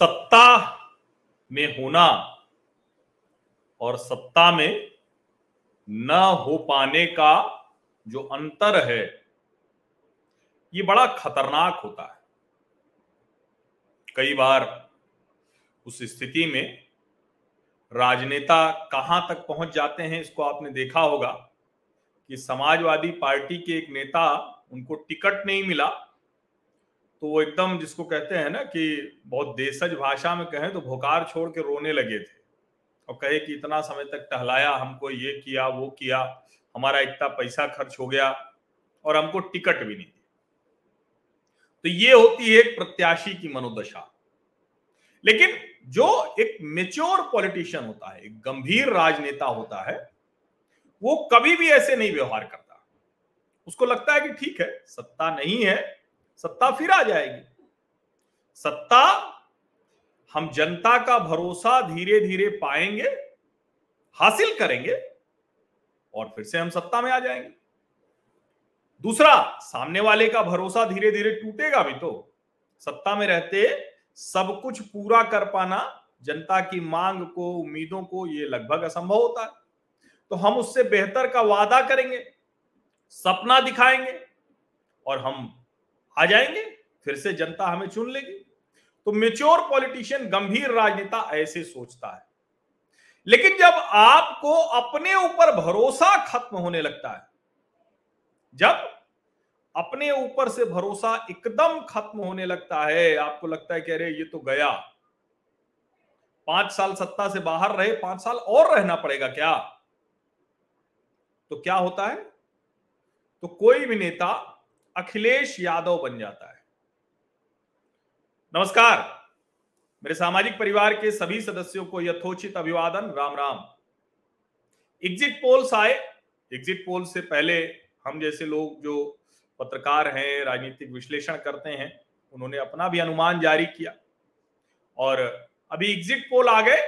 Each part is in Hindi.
सत्ता में होना और सत्ता में न हो पाने का जो अंतर है, ये बड़ा खतरनाक होता है। कई बार उस स्थिति में राजनेता कहाँ तक पहुँच जाते हैं, इसको आपने देखा होगा कि समाजवादी पार्टी के एक नेता, उनको टिकट नहीं मिला तो वो एकदम जिसको कहते हैं ना कि बहुत देशज भाषा में कहें तो भोकार छोड़ के रोने लगे थे। और कहे कि इतना समय तक टहलाया, हमको ये किया, वो किया, हमारा इतना पैसा खर्च हो गया और हमको टिकट भी नहीं दी। तो ये होती है एक प्रत्याशी की मनोदशा। लेकिन जो एक मेच्योर पॉलिटिशियन होता है, एक गंभीर राजनेता होता है, वो कभी भी ऐसे नहीं व्यवहार करता। उसको लगता है कि ठीक है, सत्ता नहीं है सत्ता फिर आ जाएगी। सत्ता हम जनता का भरोसा धीरे धीरे पाएँगे, हासिल करेंगे और फिर से हम सत्ता में आ जाएँगे। दूसरा, सामने वाले का भरोसा धीरे धीरे टूटेगा भी तो। सत्ता में रहते सब कुछ पूरा कर पाना, जनता की मांग को, उम्मीदों को, ये लगभग असंभव होता है। तो हम उससे बेहतर का वादा करेंगे, सपना दिखाएँगे और हम आ जाएँगे, फिर से जनता हमें चुन लेगी। तो मेच्योर पॉलिटिशियन गंभीर राजनेता ऐसे सोचता है। लेकिन जब आपको अपने ऊपर भरोसा खत्म होने लगता है, जब अपने ऊपर से भरोसा एकदम खत्म होने लगता है, आपको लगता है कि अरे, ये तो गया। पाँच साल सत्ता से बाहर रहे, पाँच साल और रहना पड़ेगा क्या? तो क्या होता है? तो कोई भी नेता अखिलेश यादव बन जाता है। नमस्कार। मेरे सामाजिक परिवार के सभी सदस्यों को यथोचित अभिवादन। राम राम। एग्जिट पोल्स आए। एग्जिट पोल से पहले हम जैसे लोग जो पत्रकार हैं, राजनीतिक विश्लेषण करते हैं, उन्होंने अपना भी अनुमान जारी किया। और अभी एग्जिट पोल आ गए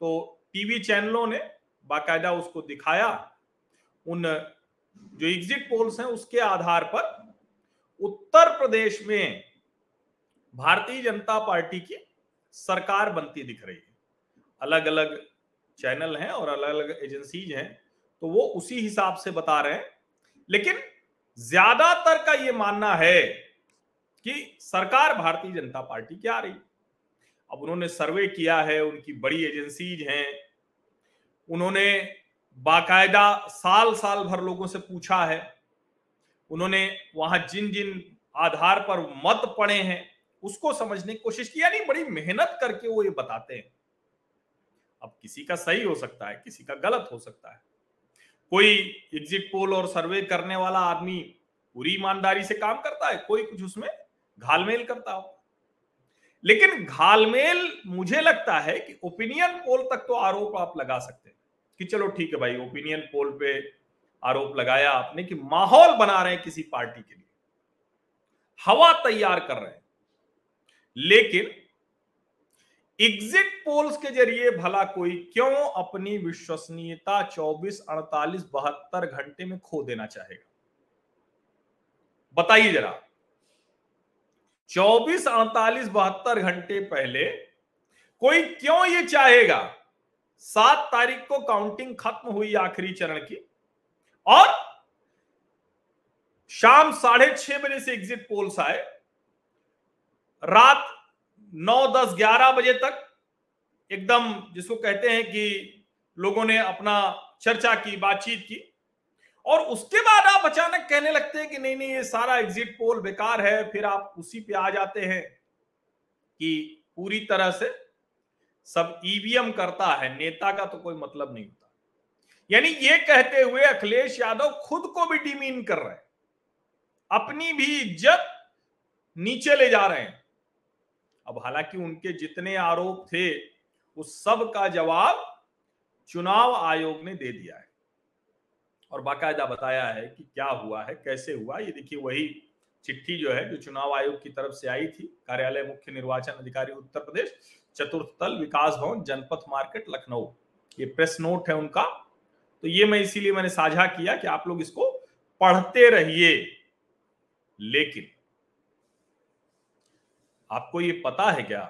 तो टीवी चैनलों ने बाकायदा उसको दिखाया। उन जो एग्जिट पोल्स हैं, उसके आधार पर उत्तर प्रदेश में भारतीय जनता पार्टी की सरकार बनती दिख रही है। अलग अलग चैनल हैं और अलग अलग एजेंसीज हैं तो वो उसी हिसाब से बता रहे हैं। लेकिन ज़्यादातर का ये मानना है कि सरकार भारतीय जनता पार्टी की आ रही अब उन्होंने सर्वे किया है, उनकी बड़ी एजेंसीज हैं। उन्होंने बाकायदा साल साल भर लोगों से पूछा है उन्होंने वहाँ जिन जिन आधार पर मत पड़े हैं, उसको समझने की कोशिश की, यानी बड़ी मेहनत करके वो ये बताते हैं। अब किसी का सही हो सकता है, किसी का गलत हो सकता है। कोई एग्जिट पोल और सर्वे करने वाला आदमी पूरी ईमानदारी से काम करता है, कोई कुछ उसमें घालमेल करता हो। लेकिन घालमेल मुझे लगता है कि ओपिनियन पोल तक तो आरोप आप लगा सकते हैं कि चलो ठीक है भाई ओपिनियन पोल पे आरोप लगाया आपने कि माहौल बना रहे हैं किसी पार्टी के लिए। हवा तैयार कर रहे हैं। लेकिन एग्जिट पोल्स के ज़रिए भला कोई क्यों अपनी विश्वसनीयता 24, 48, बहत्तर घंटे में खो देना चाहेगा? बताइए जरा। 24, 48, बहत्तर घंटे पहले कोई क्यों ये चाहेगा? सात तारीख को काउंटिंग खत्म हुई आखिरी चरण की। और शाम साढ़े छह बजे से एग्जिट पोल्स आए। रात नौ, दस, ग्यारह बजे तक एकदम जिसको कहते हैं कि लोगों ने अपना चर्चा की, बातचीत की। और उसके बाद आप अचानक कहने लगते हैं कि नहीं नहीं, ये सारा एग्जिट पोल बेकार है, फिर आप उसी पे आ जाते हैं कि पूरी तरह से सब ईवीएम करता है, नेता का तो कोई मतलब नहीं यानी ये कहते हुए अखिलेश यादव खुद को भी डिमीन कर रहे हैं। अपनी भी इज़्ज़त नीचे ले जा रहे हैं। अब हालाँकि उनके जितने आरोप थे, उस सब का जवाब चुनाव आयोग ने दे दिया है। और बाकायदा बताया है कि क्या हुआ है, कैसे हुआ ये देखिए वही चिट्ठी जो है जो चुनाव आयोग की तरफ़ से आई थी। कार्यालय मुख्य निर्वाचन अधिकारी उत्तर प्रदेश, चतुर्थ तल विकास भवन, जनपथ मार्केट, लखनऊ। ये प्रेस नोट है उनका। तो ये मैं इसीलिए मैंने साझा किया कि आप लोग इसको पढ़ते रहिए। लेकिन आपको ये पता है क्या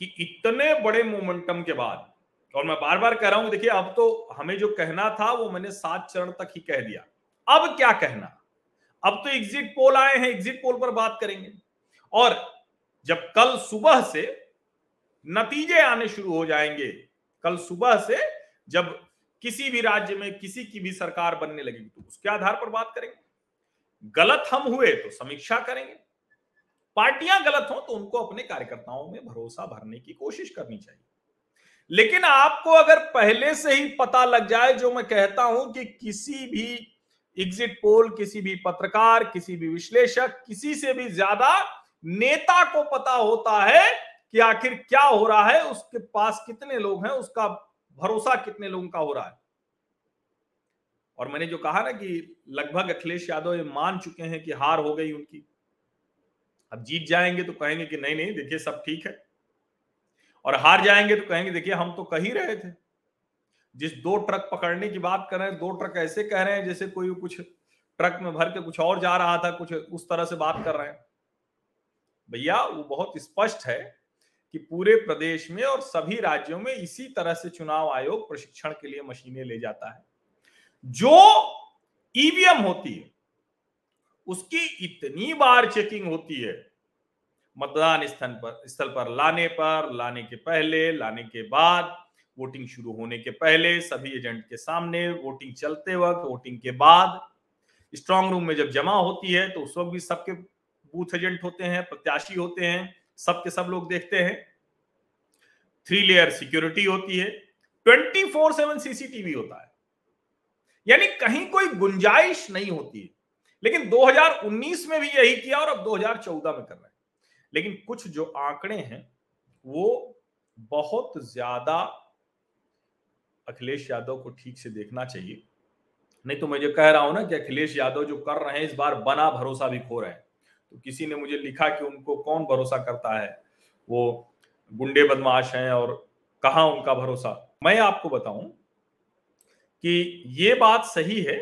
कि इतने बड़े मोमेंटम के बाद, और मैं बार बार कह रहा हूँ, देखिए, अब तो हमें जो कहना था, वो मैंने सात चरण तक ही कह दिया। अब क्या कहना? अब तो एग्जिट पोल आए हैं एग्जिट पोल पर बात करेंगे। और जब कल सुबह से नतीजे आने शुरू हो जाएँगे, कल सुबह से जब किसी भी राज्य में किसी की भी सरकार बनने लगेगी तो उसके आधार पर बात करेंगे। गलत हम हुए तो समीक्षा करेंगे। पार्टियाँ गलत हो तो उनको अपने कार्यकर्ताओं में भरोसा भरने की कोशिश करनी चाहिए। लेकिन आपको अगर पहले से ही पता लग जाए, जो मैं कहता हूँ कि किसी भी एग्जिट पोल किसी भी पत्रकार, किसी भी विश्लेषक, किसी से भी ज़्यादा नेता को पता होता है कि आखिर क्या हो रहा है, उसके पास कितने लोग हैं, उसका भरोसा कितने लोगों का हो रहा है? और मैंने जो कहा ना कि लगभग अखिलेश यादव ये मान चुके हैं कि हार हो गई उनकी। अब जीत जाएँगे तो कहेंगे कि नहीं नहीं, देखिए सब ठीक है। और हार जाएँगे तो कहेंगे, देखिए हम तो कह ही रहे थे। जिस दो ट्रक पकड़ने की बात कर रहे हैं, दो ट्रक ऐसे कह रहे हैं जैसे कोई कुछ ट्रक में भर के कुछ और जा रहा था, कुछ उस तरह से बात कर रहे हैं। भैया, वो बहुत स्पष्ट है कि पूरे प्रदेश में और सभी राज्यों में इसी तरह से चुनाव आयोग प्रशिक्षण के लिए मशीनें ले जाता है। जो ईवीएम होती है, उसकी इतनी बार चेकिंग होती है, मतदान स्थल पर स्थल पर लाने पर, लाने के पहले, लाने के बाद, वोटिंग शुरू होने के पहले, सभी एजेंट के सामने, वोटिंग चलते वक्त, वोटिंग के बाद, स्ट्रांग रूम में जब जमा होती है तो उस वक्त भी सबके बूथ एजेंट होते हैं, प्रत्याशी होते हैं सबके सब लोग देखते हैं। थ्री लेयर सिक्योरिटी होती है। ट्वेंटी फोर सेवन सीसीटीवी होता है। यानी कहीं कोई गुंजाइश नहीं होती है। लेकिन 2019 में भी यही किया और अब 2014 में कर रहे हैं। लेकिन कुछ जो आंकड़े हैं, वो बहुत ज़्यादा अखिलेश यादव को ठीक से देखना चाहिए। नहीं तो मैं जो कह रहा हूँ ना कि अखिलेश यादव जो कर रहे हैं, इस बार बना भरोसा भी खो रहे हैं। तो किसी ने मुझे लिखा कि उनको कौन भरोसा करता है? वो गुंडे बदमाश हैं और कहा उनका भरोसा? मैं आपको बताऊँ कि ये बात सही है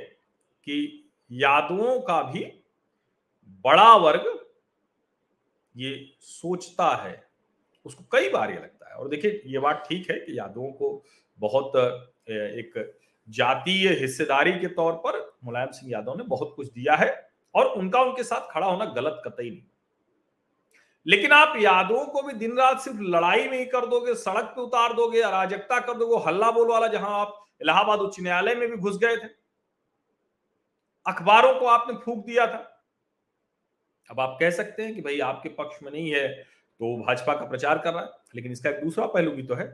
कि यादवों का भी बड़ा वर्ग ये सोचता है। उसको कई बार ये लगता है। और देखिए, ये बात ठीक है कि यादवों को बहुत एक जातीय हिस्सेदारी के तौर पर मुलायम सिंह यादव ने बहुत कुछ दिया है। और उनका उनके साथ खड़ा होना गलत कतई नहीं लेकिन आप यादवों को भी दिन रात सिर्फ़ लड़ाई में ही कर दोगे, सड़क पे उतार दोगे, अराजकता कर दोगे हल्ला बोल वाला जहाँ आप इलाहाबाद उच्च न्यायालय में भी घुस गए थे। अखबारों को आपने फूक दिया था। अब आप कह सकते हैं कि भाई आपके पक्ष में नहीं है तो भाजपा का प्रचार कर रहा है, लेकिन इसका एक दूसरा पहलू भी तो है।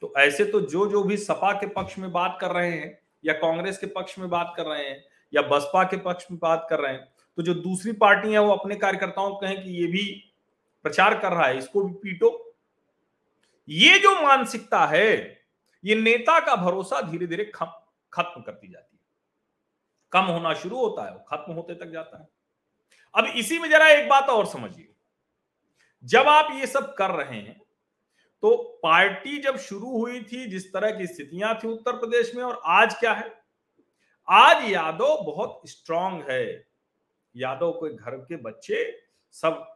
तो ऐसे तो जो जो भी सपा के पक्ष में बात कर रहे हैं या कांग्रेस के पक्ष में बात कर रहे हैं या बसपा के पक्ष में बात कर रहे हैं तो जो दूसरी पार्टी है वो अपने कार्यकर्ताओं को कहें कि ये भी प्रचार कर रहा है, इसको भी पीटो। ये जो मानसिकता है, ये नेता का भरोसा धीरे धीरे खत्म करती जाती है। कम होना शुरू होता है, खत्म होते तक जाता है। अब इसी में जरा एक बात और समझिए। जब आप ये सब कर रहे हैं तो पार्टी जब शुरू हुई थी, जिस तरह की स्थितियाँ थी उत्तर प्रदेश में और आज क्या है? आज यादव बहुत स्ट्रांग है। यादव के घर के बच्चे सब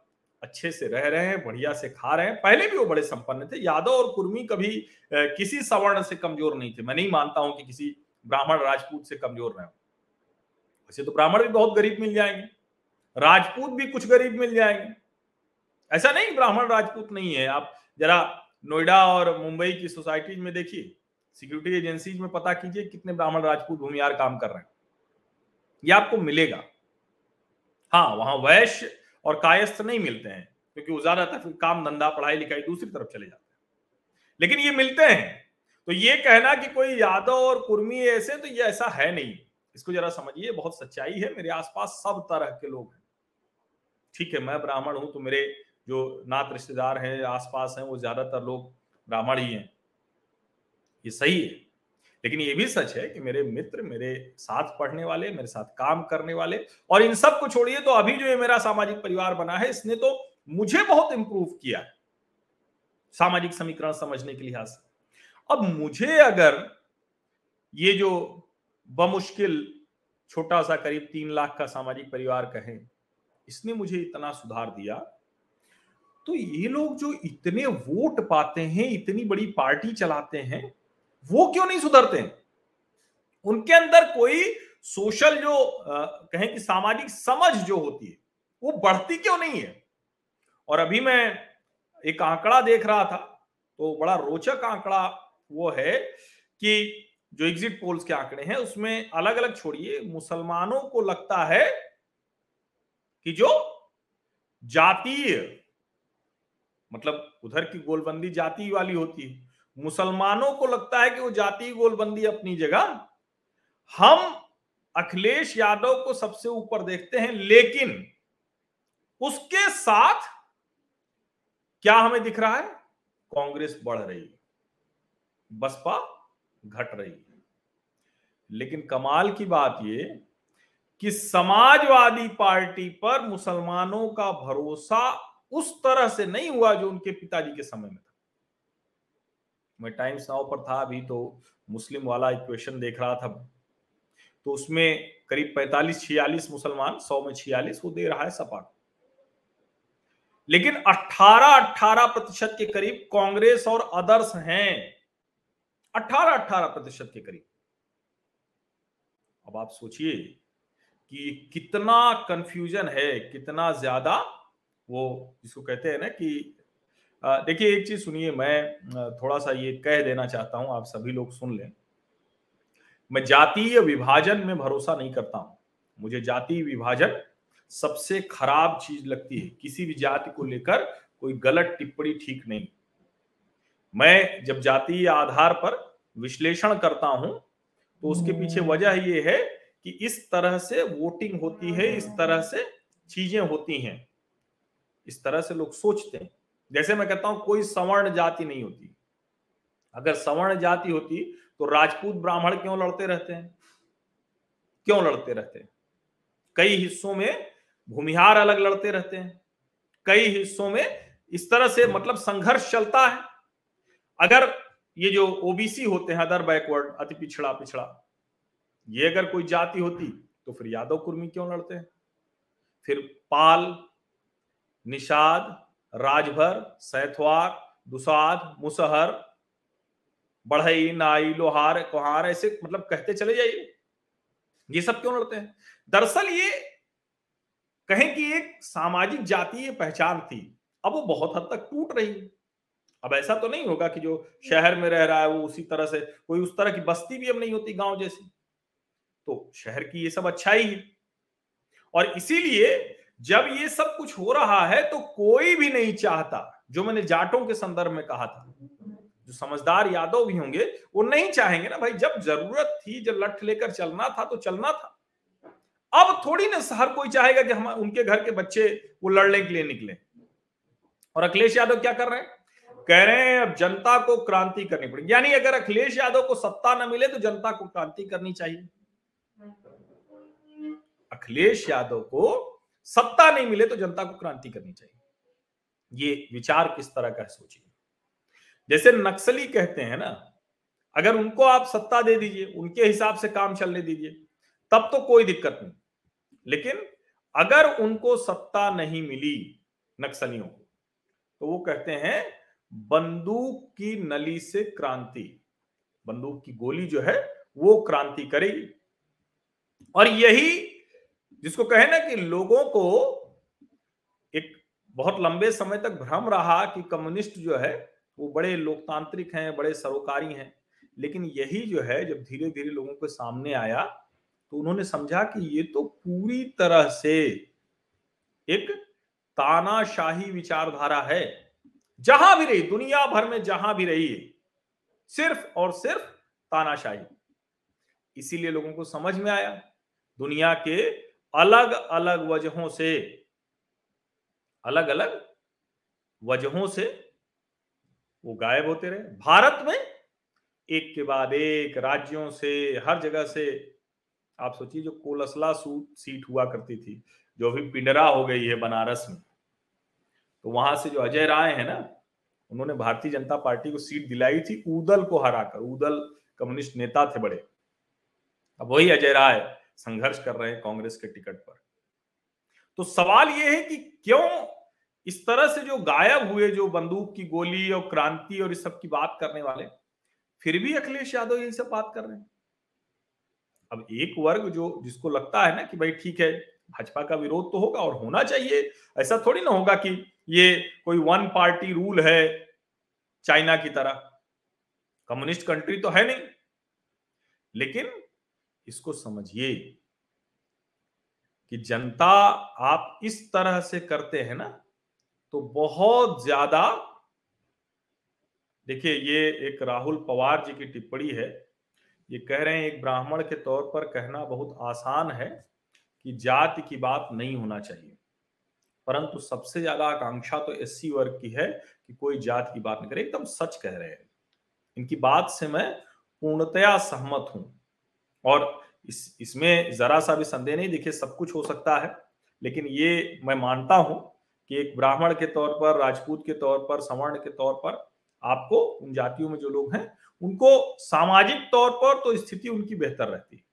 अच्छे से रह रहे हैं, बढ़िया से खा रहे हैं। पहले भी वो बड़े संपन्न थे। यादव और कुर्मी कभी किसी सवर्ण से कमज़ोर नहीं थे। मैं नहीं मानता हूँ कि किसी ब्राह्मण राजपूत से कमज़ोर रहे वैसे तो ब्राह्मण भी बहुत गरीब मिल जाएँगे। राजपूत भी कुछ गरीब मिल जाएँगे। ऐसा नहीं, ब्राह्मण राजपूत नहीं है। आप जरा नोएडा और मुंबई की सोसाइटीज में देखिए। सिक्योरिटी एजेंसीज में पता कीजिए कितने ब्राह्मण राजपूत भूमियार काम कर रहे हैं। ये आपको मिलेगा। हाँ वहाँ वैश्य और कायस्थ नहीं मिलते हैं, क्योंकि वो ज़्यादातर काम धंधा, पढ़ाई लिखाई दूसरी तरफ़ चले जाते हैं। लेकिन ये मिलते हैं। तो ये कहना कि कोई यादव और कुर्मी ऐसे तो ये ऐसा है नहीं। इसको जरा समझिए, बहुत सच्चाई है, मेरे आसपास सब तरह के लोग हैं। ठीक है, मैं ब्राह्मण हूँ तो मेरे जो नात रिश्तेदार हैं, आसपास हैं, वो ज़्यादातर लोग ब्राह्मण ही हैं। ये सही है। लेकिन ये भी सच है कि मेरे मित्र, मेरे साथ पढ़ने वाले, मेरे साथ काम करने वाले और इन सबको छोड़िए तो अभी जो ये मेरा सामाजिक परिवार बना है, इसने तो मुझे बहुत इंप्रूव किया सामाजिक समीकरण समझने के लिहाज से। अब मुझे अगर ये जो बमुश्किल छोटा सा करीब तीन लाख का सामाजिक परिवार कहें, इसने मुझे इतना सुधार दिया तो ये लोग जो इतने वोट पाते हैं, इतनी बड़ी पार्टी चलाते हैं वो क्यों नहीं सुधरते? हैं उनके अंदर कोई सोशल जो कहें कि सामाजिक समझ जो होती है, वो बढ़ती क्यों नहीं है? और अभी मैं एक आंकड़ा देख रहा था तो बड़ा रोचक आंकड़ा वो है कि जो एग्जिट पोल्स के आंकड़े हैं, उसमें अलग अलग छोड़िए, मुसलमानों को लगता है कि जो जातीय मतलब उधर की गोलबंदी जाति वाली होती है। मुसलमानों को लगता है कि वो जाति गोलबंदी अपनी जगह। हम अखिलेश यादव को सबसे ऊपर देखते हैं, लेकिन उसके साथ क्या हमें दिख रहा है? कांग्रेस बढ़ रही है, बसपा घट रही है। लेकिन कमाल की बात ये कि समाजवादी पार्टी पर मुसलमानों का भरोसा उस तरह से नहीं हुआ जो उनके पिताजी के समय में। मैं टाइम्स नाउ पर था अभी तो मुस्लिम वाला इक्वेशन देख रहा था। तो उसमें करीब 45 छियालीस मुसलमान 100 में छियालीस वो दे रहा है सपा लेकिन 18 18 प्रतिशत के करीब कांग्रेस और अदर्स हैं। 18 18 प्रतिशत के करीब। अब आप सोचिए कि कितना कंफ्यूजन है, कितना ज़्यादा वो जिसको कहते हैं ना कि देखिए, एक चीज़ सुनिए, मैं थोड़ा सा ये कह देना चाहता हूँ, आप सभी लोग सुन लें। मैं जातीय विभाजन में भरोसा नहीं करता हूँ। मुझे जातीय विभाजन सबसे खराब चीज़ लगती है। किसी भी जाति को लेकर कोई गलत टिप्पणी ठीक नहीं। मैं जब जातीय आधार पर विश्लेषण करता हूँ तो उसके पीछे वजह यह है कि इस तरह से वोटिंग होती है, इस तरह से चीज़ें होती हैं। इस तरह से लोग सोचते हैं। जैसे मैं कहता हूँ, कोई सवर्ण जाति नहीं होती। अगर सवर्ण जाति होती तो राजपूत ब्राह्मण क्यों लड़ते रहते हैं? क्यों लड़ते रहते हैं? कई हिस्सों में भूमिहार अलग लड़ते रहते हैं। कई हिस्सों में इस तरह से मतलब संघर्ष चलता है। अगर ये जो ओबीसी होते हैं, अदर बैकवर्ड, अति पिछड़ा पिछड़ा, ये अगर कोई जाति होती तो फिर यादव कुर्मी क्यों लड़ते हैं? फिर पाल, निषाद राजभर, सैथवार दुसाद मुसहर, बढ़ई, नाई, लोहार, कुहार, ऐसे मतलब कहते चले जाइए। ये सब क्यों लड़ते हैं? दरअसल ये कहें कि एक सामाजिक जातीय पहचान थी। अब वो बहुत हद तक टूट रही है। अब ऐसा तो नहीं होगा कि जो शहर में रह रहा है वो उसी तरह से, कोई उस तरह की बस्ती भी अब नहीं होती गाँव जैसी। तो शहर की ये सब अच्छाई है। और इसीलिए जब ये सब कुछ हो रहा है तो कोई भी नहीं चाहता, जो मैंने जाटों के संदर्भ में कहा था। जो समझदार यादव भी होंगे, वो नहीं चाहेंगे ना, भाई, जब ज़रूरत थी, जब लठ लेकर चलना था तो चलना था। अब थोड़ी ना हर कोई चाहेगा कि हम, उनके घर के बच्चे वो लड़ने के लिए निकले। और अखिलेश यादव क्या कर रहे हैं? कह रहे हैं, अब जनता को क्रांति करनी पड़ेगी। यानी अगर अखिलेश यादव को सत्ता न मिले तो जनता को क्रांति करनी चाहिए। अखिलेश यादव को सत्ता नहीं मिले तो जनता को क्रांति करनी चाहिए। ये विचार किस तरह का सोचिए। जैसे नक्सली कहते हैं ना, अगर उनको आप सत्ता दे दीजिए, उनके हिसाब से काम चलने दीजिए, तब तो कोई दिक्कत नहीं। लेकिन अगर उनको सत्ता नहीं मिली नक्सलियों को तो वो कहते हैं, बंदूक की नली से क्रांति, बंदूक की गोली जो है, वो क्रांति करेगी। और यही जिसको कहे ना कि लोगों को एक बहुत लंबे समय तक भ्रम रहा कि कम्युनिस्ट जो है, वो बड़े लोकतांत्रिक हैं, बड़े सरोकारी हैं। लेकिन यही जो है, जब धीरे धीरे लोगों के सामने आया तो उन्होंने समझा कि ये तो पूरी तरह से एक तानाशाही विचारधारा है। जहाँ भी रही, दुनिया भर में जहाँ भी रही है सिर्फ़ और सिर्फ़ तानाशाही। इसीलिए लोगों को समझ में आया, दुनिया के अलग अलग वजहों से, अलग अलग वजहों से वो गायब होते रहे। भारत में एक के बाद एक, राज्यों से, हर जगह से, आप सोचिए जो कोलसला सीट हुआ करती थी, जो अभी पिंडरा हो गई है बनारस में तो वहाँ से जो अजय राय है ना, उन्होंने भारतीय जनता पार्टी को सीट दिलाई थी उदल को हराकर उदल कम्युनिस्ट नेता थे बड़े। अब वही अजय राय संघर्ष कर रहे हैं कांग्रेस के टिकट पर। तो सवाल यह है कि क्यों इस तरह से जो गायब हुए, जो बंदूक की गोली और क्रांति और इस सब की बात करने वाले, फिर भी अखिलेश यादव यही सब बात कर रहे हैं? अब एक वर्ग जो, जिसको लगता है ना कि भाई ठीक है, भाजपा का विरोध तो होगा और होना चाहिए, ऐसा थोड़ी ना होगा कि ये कोई वन पार्टी रूल है चाइना की तरह। कम्युनिस्ट कंट्री तो है नहीं। लेकिन इसको समझिए कि जनता आप इस तरह से करते हैं ना तो बहुत ज़्यादा, देखिए ये एक राहुल पवार जी की टिप्पणी है। ये कह रहे हैं, एक ब्राह्मण के तौर पर कहना बहुत आसान है कि जाति की बात नहीं होना चाहिए। परंतु सबसे ज़्यादा आकांक्षा तो एससी वर्ग की है कि कोई जात की बात नहीं करे। एकदम सच कह रहे हैं। इनकी बात से मैं पूर्णतया सहमत हूँ। और इस, इसमें जरा सा भी संदेह नहीं, देखिए, सब कुछ हो सकता है, लेकिन ये मैं मानता हूँ कि एक ब्राह्मण के तौर पर, राजपूत के तौर पर, सवर्ण के तौर पर, आपको, उन जातियों में जो लोग हैं, उनको सामाजिक तौर पर तो स्थिति उनकी बेहतर रहती है।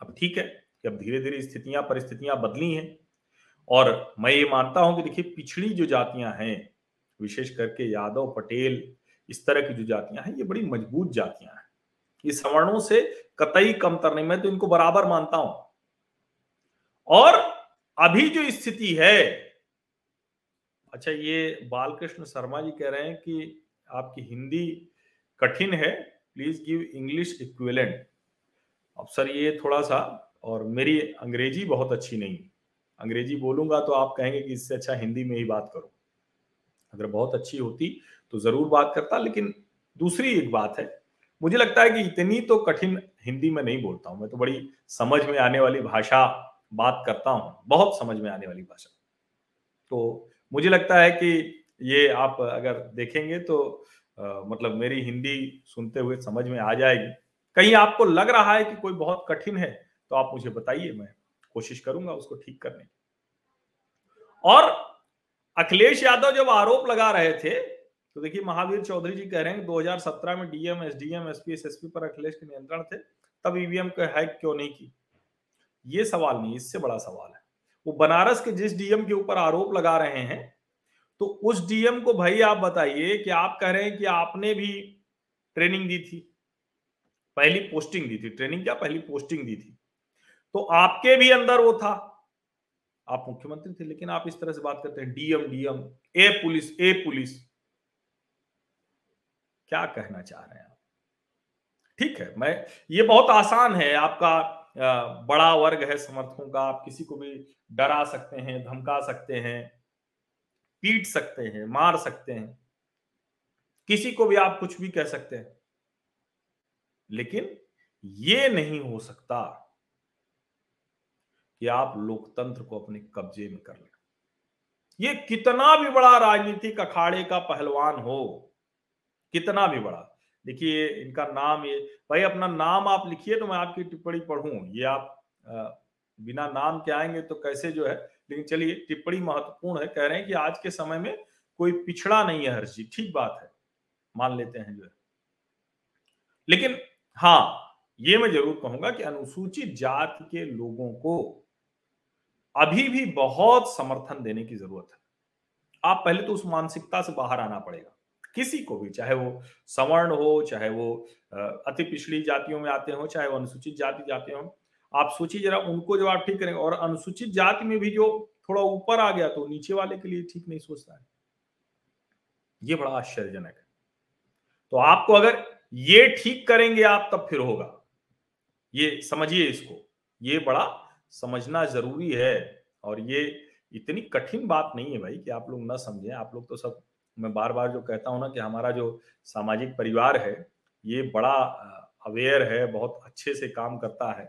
अब ठीक है कि अब धीरे धीरे स्थितियाँ, परिस्थितियाँ बदली हैं, और मैं ये मानता हूँ कि देखिए, पिछड़ी जो जातियाँ हैं, विशेष करके यादव, पटेल, इस तरह की जो जातियाँ हैं, ये बड़ी मज़बूत जातियाँ हैं। ये सवर्णों से कतई कमतर नहीं, मैं तो इनको बराबर मानता हूँ। और अभी जो स्थिति है अच्छा ये बालकृष्ण शर्मा जी कह रहे हैं कि आपकी हिंदी कठिन है प्लीज़ गिव इंग्लिश इक्विवेलेंट अब सर, ये थोड़ा सा, और मेरी अंग्रेज़ी बहुत अच्छी नहीं। अंग्रेज़ी बोलूँगा तो आप कहेंगे कि इससे अच्छा हिंदी में ही बात करो। अगर बहुत अच्छी होती तो ज़रूर बात करता, लेकिन दूसरी एक बात है मुझे लगता है कि इतनी तो कठिन हिंदी में नहीं बोलता हूँ। मैं तो बड़ी समझ में आने वाली भाषा बात करता हूँ। बहुत समझ में आने वाली भाषा। तो मुझे लगता है कि ये आप अगर देखेंगे तो आ, मतलब मेरी हिंदी सुनते हुए समझ में आ जाएगी। कहीं आपको लग रहा है कि कोई बहुत कठिन है तो आप मुझे बताइए मैं कोशिश करूँगा उसको ठीक करने और अखिलेश यादव जब आरोप लगा रहे थे तो देखिए, महावीर चौधरी जी कह रहे हैं 2017 में डीएम, एसडीएम, एसपी, एसएसपी पर अखिलेश के नियंत्रण थे, तब ईवीएम को हैक क्यों नहीं की? ये सवाल नहीं, इससे बड़ा सवाल है। वो बनारस के जिस डीएम के ऊपर आरोप लगा रहे हैं तो उस डीएम को भाई आप बताइए कि आप कह रहे हैं कि आपने भी ट्रेनिंग दी थी, पहली पोस्टिंग दी थी। ट्रेनिंग क्या? पहली पोस्टिंग दी थी। तो आपके भी अंदर वो था। आप मुख्यमंत्री थे, लेकिन आप इस तरह से बात करते हैं। डीएम डीएम, ए पुलिस ए पुलिस। क्या कहना चाह रहे हैं आप? ठीक है, मैं, ये बहुत आसान है, आपका बड़ा वर्ग है समर्थकों का, आप किसी को भी डरा सकते हैं, धमका सकते हैं, पीट सकते हैं, मार सकते हैं, किसी को भी आप कुछ भी कह सकते हैं, लेकिन ये नहीं हो सकता कि आप लोकतंत्र को अपने कब्जे में कर लें। ये कितना भी बड़ा राजनीतिक अखाड़े का पहलवान हो कितना भी बड़ा। देखिए, इनका नाम ये, भाई अपना नाम आप लिखिए तो मैं आपकी टिप्पणी पढ़ूं। ये आप बिना नाम के आएँगे तो कैसे जो है, लेकिन चलिए, टिप्पणी महत्वपूर्ण है। कह रहे हैं कि आज के समय में कोई पिछड़ा नहीं है हर चीज़ ठीक बात है, मान लेते हैं जो है। लेकिन हाँ ये मैं ज़रूर कहूँगा कि अनुसूचित जाति के लोगों को अभी भी बहुत समर्थन देने की ज़रूरत है। आप पहले तो उस मानसिकता से बाहर आना पड़ेगा। किसी को भी, चाहे वो सवर्ण हो, चाहे वो अति पिछड़ी जातियों में आते हो, चाहे वो अनुसूचित जाति जाते हो, आप सोचिए जरा उनको जब आप ठीक करेंगे और अनुसूचित जाति में भी जो थोड़ा ऊपर आ गया तो नीचे वाले के लिए ठीक नहीं सोचता है। ये बड़ा आश्चर्यजनक है। तो आपको अगर ये ठीक करेंगे आप, तब फिर होगा। ये समझिए इसको। ये बड़ा समझना ज़रूरी है और ये इतनी कठिन बात नहीं है भाई कि आप लोग ना समझें। आप लोग तो सब मैं बार बार जो कहता हूँ ना कि हमारा जो सामाजिक परिवार है, ये बड़ा अवेयर है, बहुत अच्छे से काम करता है।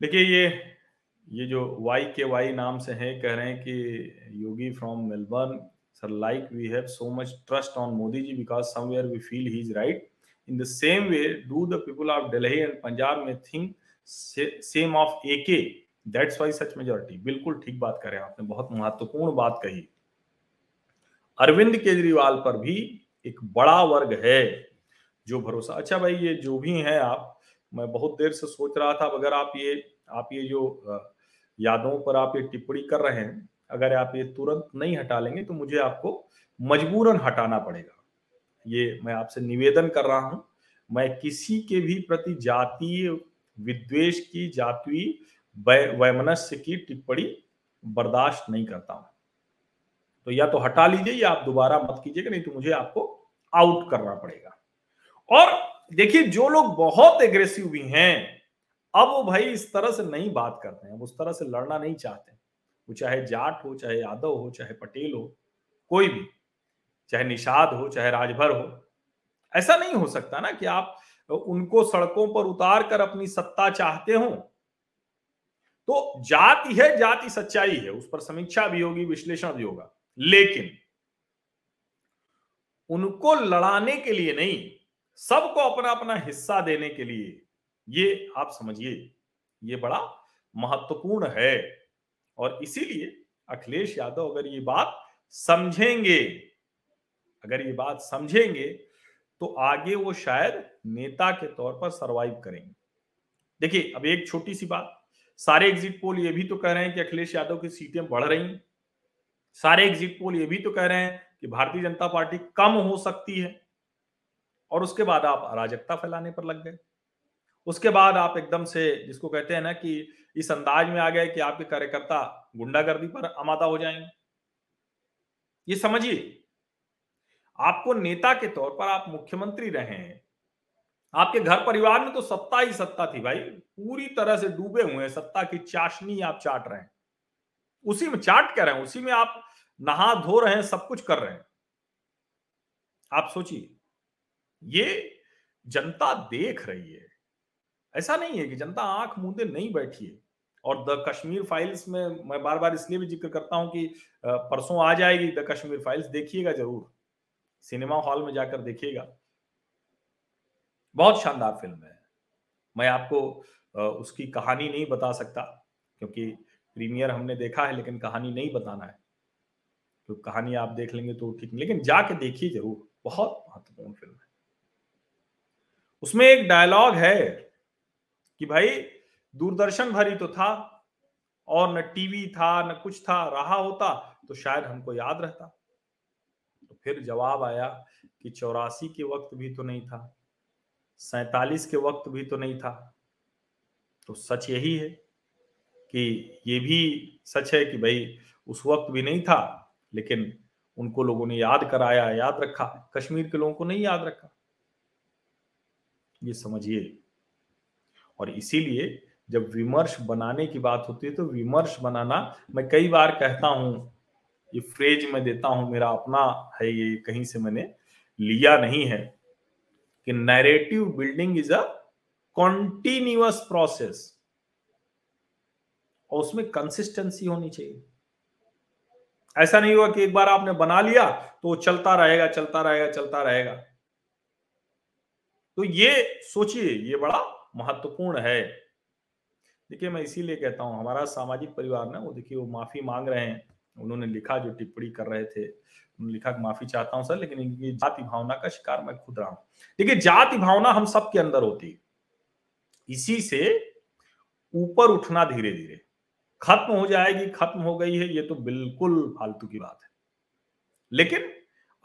देखिए ये ये जो वाई के वाई नाम से है, कह रहे हैं कि Yogi from Melbourne sir like we have so much trust on Modi ji because somewhere we feel he is right in the same way do the people of Delhi and Punjab may think same of AK that's why such majority बिल्कुल ठीक बात करें आपने, बहुत महत्वपूर्ण बात कही। अरविंद केजरीवाल पर भी एक बड़ा वर्ग है, जो भरोसा। अच्छा भाई, ये जो भी है आप, मैं बहुत देर से सोच रहा था अगर आप ये आप ये जो यादों पर आप ये टिप्पणी कर रहे हैं, अगर आप ये तुरंत नहीं हटा लेंगे तो मुझे आपको मजबूरन हटाना पड़ेगा। ये मैं आपसे निवेदन कर रहा हूँ, मैं किसी के भी प्रति जातीय विद्वेश की, जातीय वैमनस्य की टिप्पणी बर्दाश्त नहीं करता हूँ। तो या तो हटा लीजिए या आप दोबारा मत कीजिएगा, नहीं तो मुझे आपको आउट करना पड़ेगा। और देखिए, जो लोग बहुत एग्रेसिव भी हैं, अब वो भाई इस तरह से नहीं बात करते हैं उस तरह से लड़ना नहीं चाहते। वो चाहे जाट हो, चाहे यादव हो, चाहे पटेल हो, कोई भी, चाहे निषाद हो, चाहे राजभर हो, ऐसा नहीं हो सकता ना कि आप उनको सड़कों पर उतार कर अपनी सत्ता चाहते हो। तो जाति है, जाति सच्चाई है, उस पर समीक्षा भी होगी, विश्लेषण भी होगा। लेकिन उनको लड़ाने के लिए नहीं, सबको अपना अपना हिस्सा देने के लिए। ये आप समझिए, ये बड़ा महत्वपूर्ण है। और इसीलिए अखिलेश यादव अगर ये बात समझेंगे, अगर ये बात समझेंगे तो आगे वो शायद नेता के तौर पर सरवाइव करेंगे। देखिए, अब एक छोटी सी बात, सारे एग्जिट पोल ये भी तो कह रहे हैं कि अखिलेश यादव की सीटें बढ़ रही सारे एग्जिट पोल ये भी तो कह रहे हैं कि भारतीय जनता पार्टी कम हो सकती है। और उसके बाद आप अराजकता फैलाने पर लग गए। उसके बाद आप एकदम से जिसको कहते हैं ना कि इस अंदाज में आ गए कि आपके कार्यकर्ता गुंडागर्दी पर आमादा हो जाएँगे। ये समझिए, आपको नेता के तौर पर आप मुख्यमंत्री रहे हैं, आपके घर परिवार में तो सत्ता ही सत्ता थी भाई, पूरी तरह से डूबे हुए हैं, सत्ता की चाशनी आप चाट रहे हैं। उसी में चाट कर रहे हैं, उसी में आप नहा धो रहे हैं, सब कुछ कर रहे हैं। आप सोचिए, ये जनता देख रही है। ऐसा नहीं है कि जनता आँख मूंदे नहीं बैठी है। और द कश्मीर फाइल्स में मैं बार बार इसलिए भी ज़िक्र करता हूँ कि परसों आ जाएगी द कश्मीर फाइल्स, देखिएगा ज़रूर। सिनेमा हॉल में जाकर देखिएगा। बहुत शानदार फ़िल्म है। मैं आपको उसकी कहानी नहीं बता सकता, क्योंकि प्रीमियर हमने देखा है, लेकिन कहानी नहीं बताना है। तो कहानी आप देख लेंगे तो ठीक, लेकिन जाके देखिए ज़रूर, बहुत महत्वपूर्ण फ़िल्म है। उसमें एक डायलॉग है कि भाई, दूरदर्शन भरी तो था, और न टीवी था, न कुछ था, रहा होता तो शायद हमको याद रहता। तो फिर जवाब आया कि चौरासी के वक्त भी तो नहीं था, सैतालीस के वक्त भी तो नहीं था। तो सच यही है कि ये भी सच है कि भाई उस वक्त भी नहीं था, लेकिन उनको लोगों ने याद कराया, याद रखा, कश्मीर के लोगों को नहीं याद रखा। ये समझिए। और इसीलिए जब विमर्श बनाने की बात होती है तो विमर्श बनाना मैं कई बार कहता हूँ, ये फ्रेज में देता हूँ, मेरा अपना है ये, कहीं से मैंने लिया नहीं है, कि narrative building is a continuous process और उसमें कंसिस्टेंसी होनी चाहिए। ऐसा नहीं हुआ कि एक बार आपने बना लिया तो वो चलता रहेगा चलता रहेगा चलता रहेगा। तो ये सोचिए, ये बड़ा महत्वपूर्ण है। देखिए, मैं इसीलिए कहता हूँ, हमारा सामाजिक परिवार ना, वो देखिए, वो माफ़ी मांग रहे हैं। उन्होंने लिखा जो टिप्पणी कर रहे थे, उन्होंने लिखा माफ़ी चाहता हूँ सर, लेकिन ये जाति भावना का शिकार मैं खुद रहा हूँ। देखिए, जाति भावना हम सबके अंदर होती है। इसी से ऊपर उठना धीरे धीरे खत्म हो जाएगी खत्म हो गई है ये तो बिल्कुल फालतू की बात है। लेकिन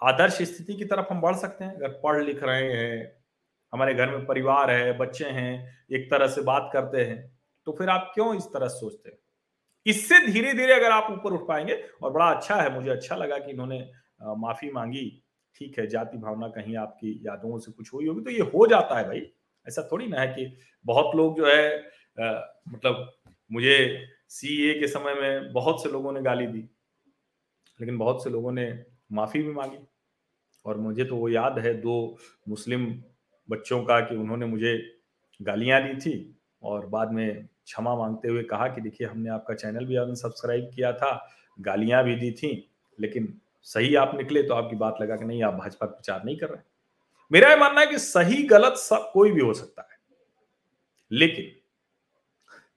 आदर्श स्थिति की तरफ़ हम बढ़ सकते हैं। अगर पढ़ लिख रहे हैं हमारे घर में परिवार है बच्चे हैं एक तरह से बात करते हैं तो फिर आप क्यों इस तरह सोचते हैं? इससे धीरे धीरे अगर आप ऊपर उठ पाएँगे और बड़ा अच्छा है मुझे अच्छा लगा कि इन्होंने माफ़ी मांगी ठीक है जाति भावना कहीं आपकी यादों से कुछ हुई होगी तो ये हो जाता है भाई। ऐसा थोड़ी ना है कि बहुत लोग जो है आ, मतलब मुझे सीए के समय में बहुत से लोगों ने गाली दी, लेकिन बहुत से लोगों ने माफ़ी भी मांगी। और मुझे तो वो याद है दो मुस्लिम बच्चों का कि उन्होंने मुझे गालियाँ दी थी और बाद में क्षमा मांगते हुए कहा कि देखिए, हमने आपका चैनल भी सब्सक्राइब किया था, गालियाँ भी दी थी, लेकिन सही आप निकले तो आपकी बात लगा कि नहीं, आप भाजपा प्रचार नहीं कर रहे मेरा यह मानना है कि सही, गलत सब कोई भी हो सकता है। लेकिन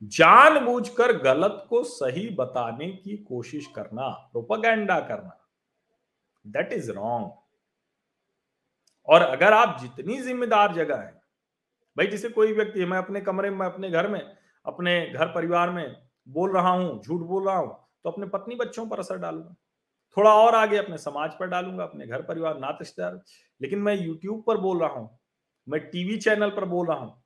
जानबूझकर गलत को सही बताने की कोशिश करना प्रोपागेंडा करना। दैट इज़ रॉन्ग और अगर आप जितनी जिम्मेदार जगह है, भाई जैसे कोई व्यक्ति है मैं अपने कमरे में, अपने घर में, अपने घर परिवार में बोल रहा हूँ, झूठ बोल रहा हूँ तो अपने पत्नी बच्चों पर असर डालूँगा। थोड़ा और आगे अपने समाज पर डालूँगा, अपने घर परिवार नाते रिश्तेदार लेकिन मैं यूट्यूब पर बोल रहा हूँ, मैं टीवी चैनल पर बोल रहा हूँ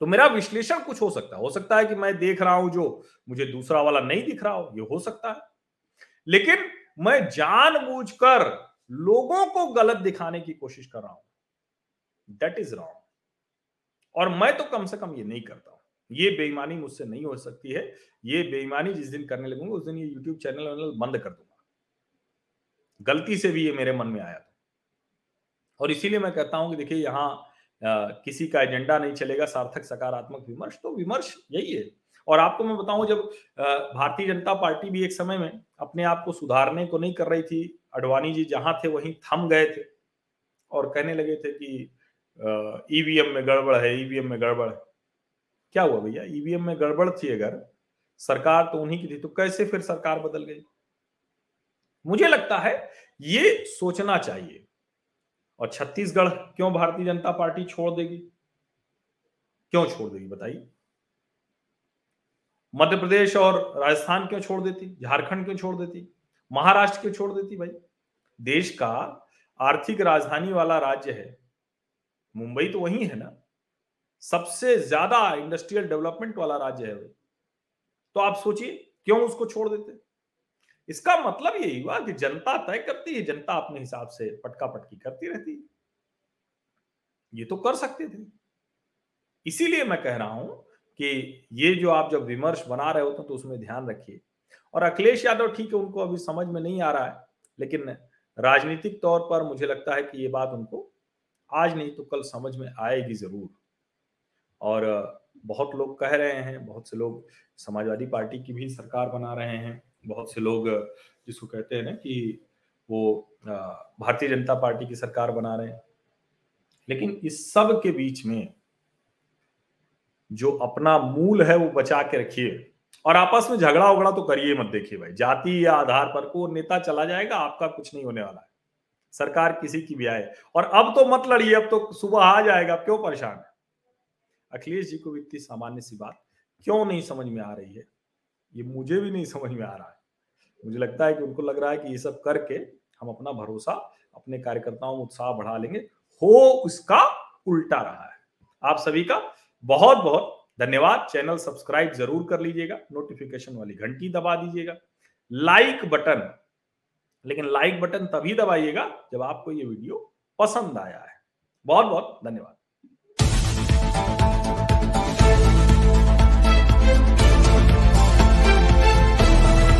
तो मेरा विश्लेषण कुछ हो सकता है। हो सकता है कि मैं देख रहा हूँ जो मुझे दूसरा वाला नहीं दिख रहा हो, ये हो सकता है। लेकिन मैं जानबूझकर लोगों को गलत दिखाने की कोशिश कर रहा हूँ। दैट इज़ रॉन्ग और मैं तो कम से कम ये नहीं करता हूँ। ये बेईमानी मुझसे नहीं हो सकती है। ये बेईमानी जिस दिन करने लगूँगा, उस दिन ये यूट्यूब चैनल बंद कर दूँगा। गलती से भी ये मेरे मन में आया था। और इसीलिए मैं कहता हूँ कि देखिए, यहाँ किसी का एजेंडा नहीं चलेगा, सार्थक सकारात्मक विमर्श तो विमर्श यही है। और आपको मैं बताऊँ, जब भारतीय जनता पार्टी भी एक समय में अपने आप को सुधारने को नहीं कर रही थी, अडवाणी जी जहाँ थे वहीं थम गए थे और कहने लगे थे कि ईवीएम में गड़बड़ है ईवीएम में गड़बड़ है। क्या हुआ भैया? ईवीएम में गड़बड़ थी अगर, सरकार तो उन्हीं की थी तो कैसे फिर सरकार बदल गई? मुझे लगता है ये सोचना चाहिए। और छत्तीसगढ़ क्यों भारतीय जनता पार्टी छोड़ देगी? क्यों छोड़ देगी बताइए। मध्य प्रदेश और राजस्थान क्यों छोड़ देती? झारखंड क्यों छोड़ देती? महाराष्ट्र क्यों छोड़ देती भाई? देश का आर्थिक राजधानी वाला राज्य है। मुंबई तो वही है ना। सबसे ज़्यादा इंडस्ट्रियल डेवलपमेंट वाला राज्य है भाई। तो आप सोचिए, क्यों उसको छोड़ देते? इसका मतलब यही हुआ कि जनता तय करती है, जनता अपने हिसाब से पटका पटकी करती रहती है। ये तो कर सकते थे। इसीलिए मैं कह रहा हूँ कि ये जो आप जब विमर्श बना रहे होते तो उसमें ध्यान रखिए। और अखिलेश यादव ठीक है, उनको अभी समझ में नहीं आ रहा है, लेकिन राजनीतिक तौर पर मुझे लगता है कि ये बात उनको आज नहीं तो कल समझ में आएगी ज़रूर। और बहुत लोग कह रहे हैं, बहुत से लोग समाजवादी पार्टी की भी सरकार बना रहे हैं। बहुत से लोग, जिसको कहते हैं ना कि वो भारतीय जनता पार्टी की सरकार बना रहे हैं। लेकिन इस सब के बीच में जो अपना मूल है वो बचा के रखिए। और आपस में झगड़ा उगड़ा तो करिए मत देखिए भाई। जाति या आधार पर को नेता चला जाएगा, आपका कुछ नहीं होने वाला है। सरकार किसी की भी आए। और अब तो मत लड़िए, अब तो सुबह आ जाएगा क्यों परेशान है? अखिलेश जी को इतनी सामान्य सी बात क्यों नहीं समझ में आ रही है? ये मुझे भी नहीं समझ में आ रहा है। मुझे लगता है कि उनको लग रहा है कि ये सब करके हम अपना भरोसा अपने कार्यकर्ताओं में उत्साह बढ़ा लेंगे। हो उसका उल्टा रहा है। आप सभी का बहुत बहुत धन्यवाद। चैनल सब्सक्राइब ज़रूर कर लीजिएगा। नोटिफिकेशन वाली घंटी दबा दीजिएगा। लाइक बटन, लेकिन लाइक बटन तभी दबाइएगा जब आपको ये वीडियो पसंद आया है। बहुत बहुत धन्यवाद।